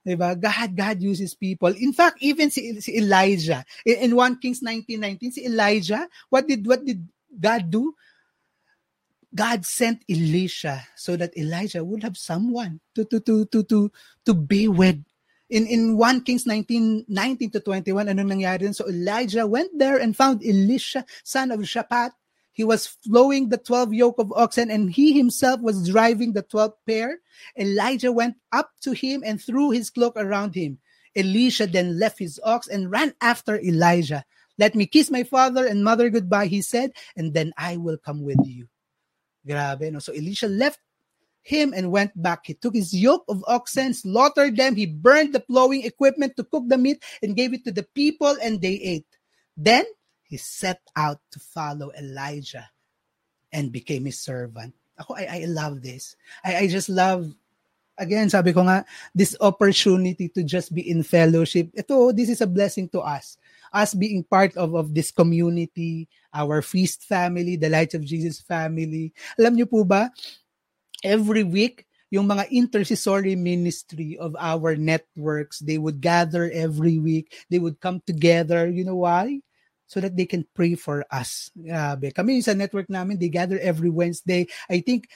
S3: 'Di ba? God God uses people. In fact, even si, si Elijah in, in 1 Kings 19:19 si Elijah, what did what did God do? God sent Elisha so that Elijah would have someone to to to to to to be with. In in 1 Kings 19, 19 to 21, anong nangyari dun? So Elijah went there and found Elisha, son of Shaphat. He was flowing the 12 yoke of oxen and he himself was driving the 12 pair. Elijah went up to him and threw his cloak around him. Elisha then left his ox and ran after Elijah. Let me kiss my father and mother goodbye, he said, and then I will come with you. Grabe, no? So Elisha left him and went back. He took his yoke of oxen, slaughtered them. He burned the plowing equipment to cook the meat and gave it to the people, and they ate. Then he set out to follow Elijah and became his servant. Ako, I, I love this. I, I just love again, sabi ko nga, this opportunity to just be in fellowship. Ito, this is a blessing to us. Us being part of, of this community, our feast family, the Light of Jesus family. Alam niyo po ba, every week, yung mga intercessory ministry of our networks, they would gather every week. They would come together. You know why? So that they can pray for us. Grabe. Kami sa network namin, they gather every Wednesday. I think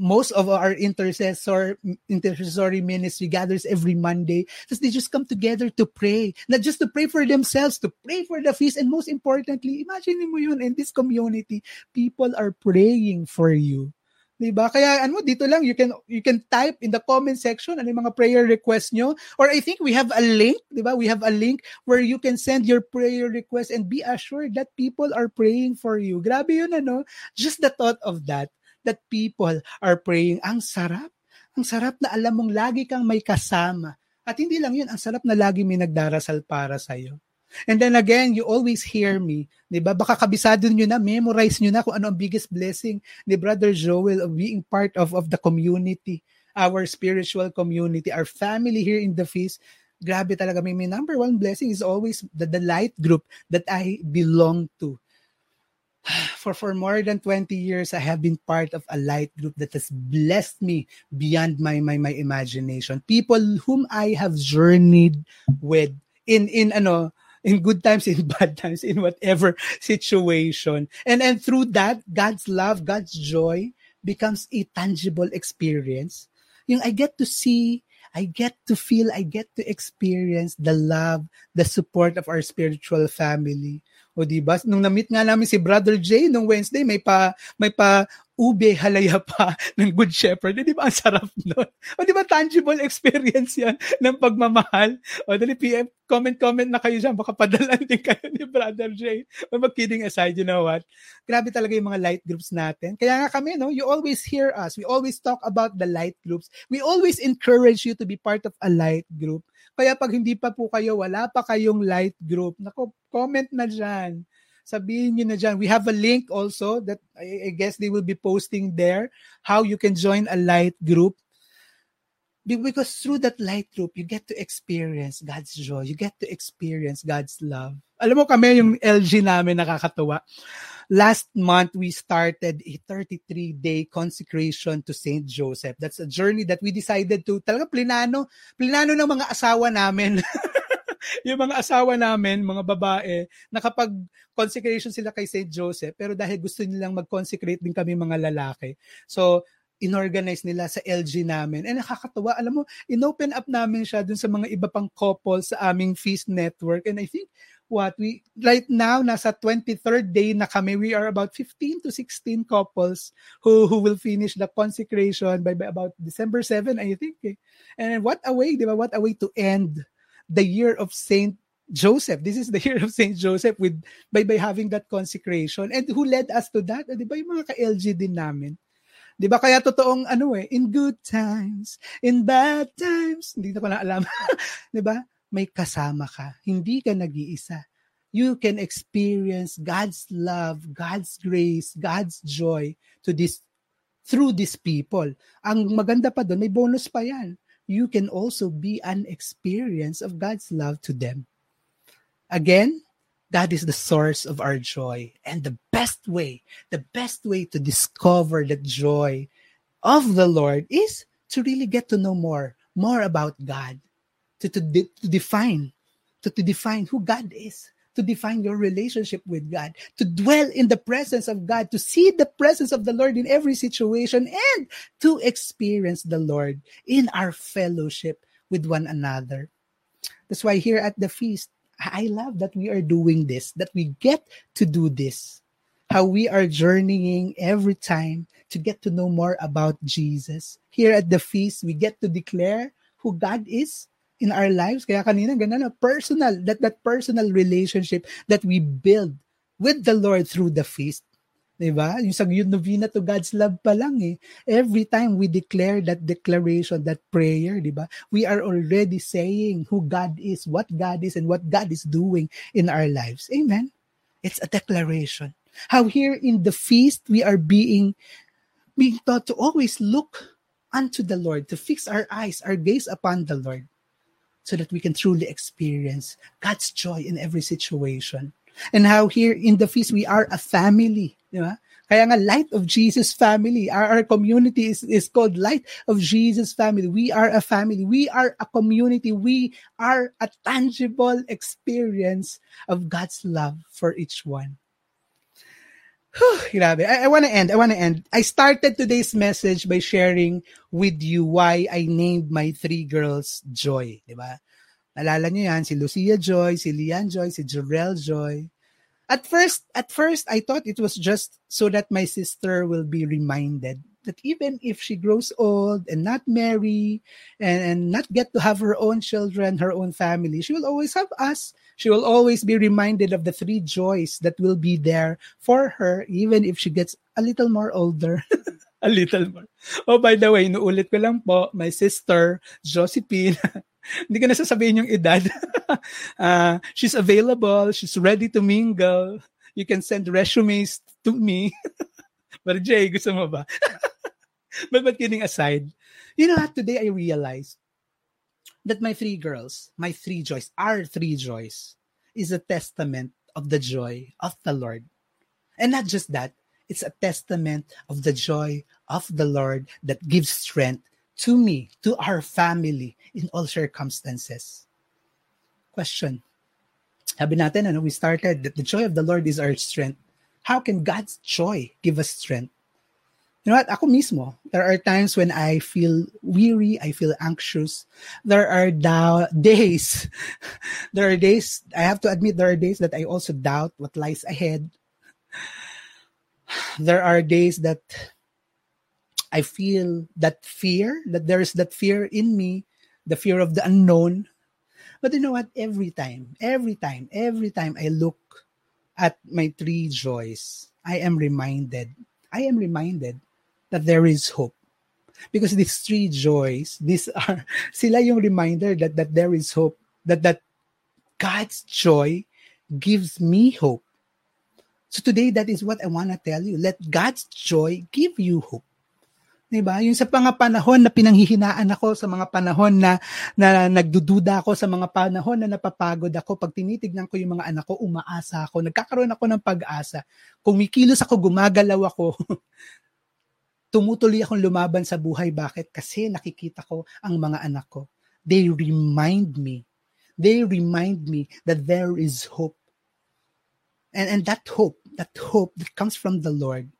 S3: most of our intercessor intercessory ministry gathers every Monday. Because they just come together to pray. Not just to pray for themselves, to pray for the feast. And most importantly, imagine mo yun in this community, people are praying for you. Diba? Kaya ano dito lang you can you can type in the comment section ano yung mga prayer request nyo or I think we have a link, 'di ba? We have a link where you can send your prayer request and be assured that people are praying for you. Grabe 'yun ano. Just the thought of that that people are praying. Ang sarap. Ang sarap na alam mong lagi kang may kasama. At hindi lang 'yun, ang sarap na lagi may nagdarasal para sa iyo. And then again, you always hear me. Di ba? Baka kabisado nyo na, memorize nyo na kung ano ang biggest blessing ni Brother Joel of being part of, of the community, our spiritual community, our family here in the feast. Grabe talaga. May, may number one blessing is always the, the light group that I belong to. For for more than 20 years, I have been part of a light group that has blessed me beyond my my my imagination. People whom I have journeyed with in in ano in good times, in bad times, in whatever situation. And and through that, God's love, God's joy becomes a tangible experience. Yung I get to see, I get to feel, I get to experience the love, the support of our spiritual family. O di ba? Nung na-meet nga namin si Brother Jay nung Wednesday, may pa may pa ube halaya pa ng Good Shepherd. Eh, di ba ang sarap nun? O di ba tangible experience yan ng pagmamahal? O dali PM, comment-comment na kayo dyan. Baka padalan din kayo ni Brother Jay. O mag-kidding aside, you know what? Grabe talaga yung mga light groups natin. Kaya nga kami, no? You always hear us. We always talk about the light groups. We always encourage you to be part of a light group. Kaya pag hindi pa po kayo, wala pa kayong light group, nako, comment na dyan. Sabihin nyo na dyan. We have a link also that I, guess they will be posting there how you can join a light group. Because through that light group, you get to experience God's joy. You get to experience God's love. Alam mo kami, yung LG namin nakakatuwa last month we started a 33-day consecration to St. Joseph. That's a journey that we decided to talaga plinano, plinano ng mga asawa namin. yung mga asawa namin, mga babae, nakapag consecration sila kay St. Joseph, pero dahil gusto nilang mag-consecrate din kami mga lalaki. So, inorganize nila sa LG namin. And nakakatawa, alam mo, inopen up namin siya dun sa mga iba pang couples sa aming feast network. And I think what we right now nasa 23rd day na kami we are about 15 to 16 couples who who will finish the consecration by, by about December 7 I think eh. and what a way di what a way to end the year of Saint Joseph this is the year of Saint Joseph with by by having that consecration and who led us to that di ba yung mga ka-LG din namin 'Di ba kaya totoong ano eh, in good times, in bad times, hindi na ko na alam. 'Di ba? may kasama ka. Hindi ka nag-iisa. You can experience God's love, God's grace, God's joy to this through these people. Ang maganda pa doon, may bonus pa yan. You can also be an experience of God's love to them. Again, God is the source of our joy. And the best way, the best way to discover the joy of the Lord is to really get to know more, more about God to, to, de- to define, to, to define who God is, to define your relationship with God, to dwell in the presence of God, to see the presence of the Lord in every situation, and to experience the Lord in our fellowship with one another. That's why here at the feast, I love that we are doing this, that we get to do this. How we are journeying every time to get to know more about Jesus. Here at the feast, we get to declare who God is, in our lives. Kaya kanina, ganun, personal, that, that personal relationship that we build with the Lord through the feast. Diba? Yung sa yung novena to God's love pa lang eh. Every time we declare that declaration, that prayer, diba? We are already saying who God is, what God is, and what God is doing in our lives. Amen? It's a declaration. How here in the feast, we are being being taught to always look unto the Lord, to fix our eyes, our gaze upon the Lord so that we can truly experience God's joy in every situation. And how here in the feast, we are a family. Di ba? Kaya nga, Light of Jesus family. Our, our community is, is called Light of Jesus family. We are a family. We are a community. We are a tangible experience of God's love for each one. Whew, grabe. I, I want to end. I want to end. I started today's message by sharing with you why I named my three girls Joy. Di ba? Nalala niyo yan, si Lucia Joy, si Lian Joy, si Jorel Joy. At first, at first, I thought it was just so that my sister will be reminded that even if she grows old and not marry and, and not get to have her own children, her own family, she will always have us. She will always be reminded of the three joys that will be there for her, even if she gets a little more older. a little more. Oh, by the way, inuulit ko lang po, my sister, Josephine, hindi ko na sasabihin yung edad. uh, she's available. She's ready to mingle. You can send resumes to me. But Jay, gusto mo ba? but, but kidding aside, you know what? Today I realized that my three girls, my three joys, our three joys, is a testament of the joy of the Lord. And not just that, it's a testament of the joy of the Lord that gives strength to me, to our family in all circumstances. Question. Sabi natin, ano, we started that the joy of the Lord is our strength. How can God's joy give us strength? You know what? Ako mismo, there are times when I feel weary, I feel anxious. There are da- days, there are days, I have to admit, there are days that I also doubt what lies ahead. There are days that I feel that fear, that there is that fear in me, the fear of the unknown. But you know what? Every time, every time, every time I look at my three joys, I am reminded, I am reminded that there is hope. Because these three joys, these are, sila yung reminder that, that there is hope, that, that God's joy gives me hope. So today, that is what I want to tell you. Let God's joy give you hope. Diba? Yung sa mga panahon na pinanghihinaan ako, sa mga panahon na, na nagdududa ako, sa mga panahon na napapagod ako, pag tinitignan ko yung mga anak ko, umaasa ako, nagkakaroon ako ng pag-asa. Kung mikilos ako, gumagalaw ako, tumutuloy akong lumaban sa buhay. Bakit? Kasi nakikita ko ang mga anak ko. They remind me. They remind me that there is hope. And, and that hope, that hope that comes from the Lord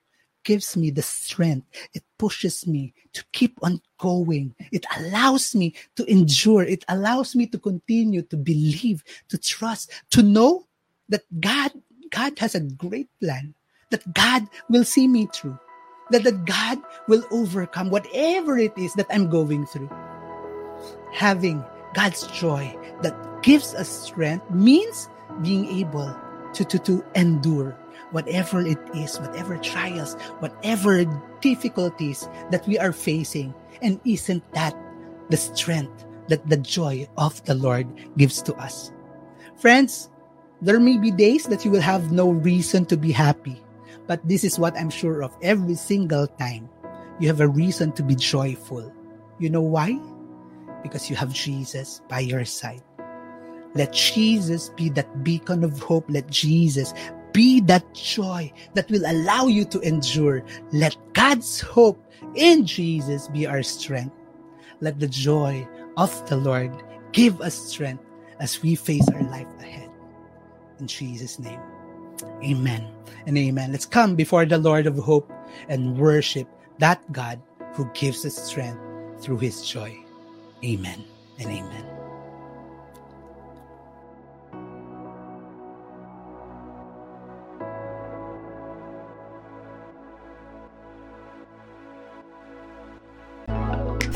S3: gives me the strength. It pushes me to keep on going. It allows me to endure. It allows me to continue to believe, to trust, to know that God, God has a great plan, that God will see me through that, that God will overcome whatever it is that I'm going through. Having God's joy that gives us strength means being able to, to, to endure whatever it is, whatever trials, whatever difficulties that we are facing. And isn't that the strength that the joy of the Lord gives to us? Friends, there may be days that you will have no reason to be happy. But this is what I'm sure of every single time. You have a reason to be joyful. You know why? Because you have Jesus by your side. Let Jesus be that beacon of hope. Let Jesus be that joy that will allow you to endure. Let God's hope in Jesus be our strength. Let the joy of the Lord give us strength as we face our life ahead. In Jesus' name, amen and amen. Let's come before the Lord of hope and worship that God who gives us strength through his joy. Amen and amen.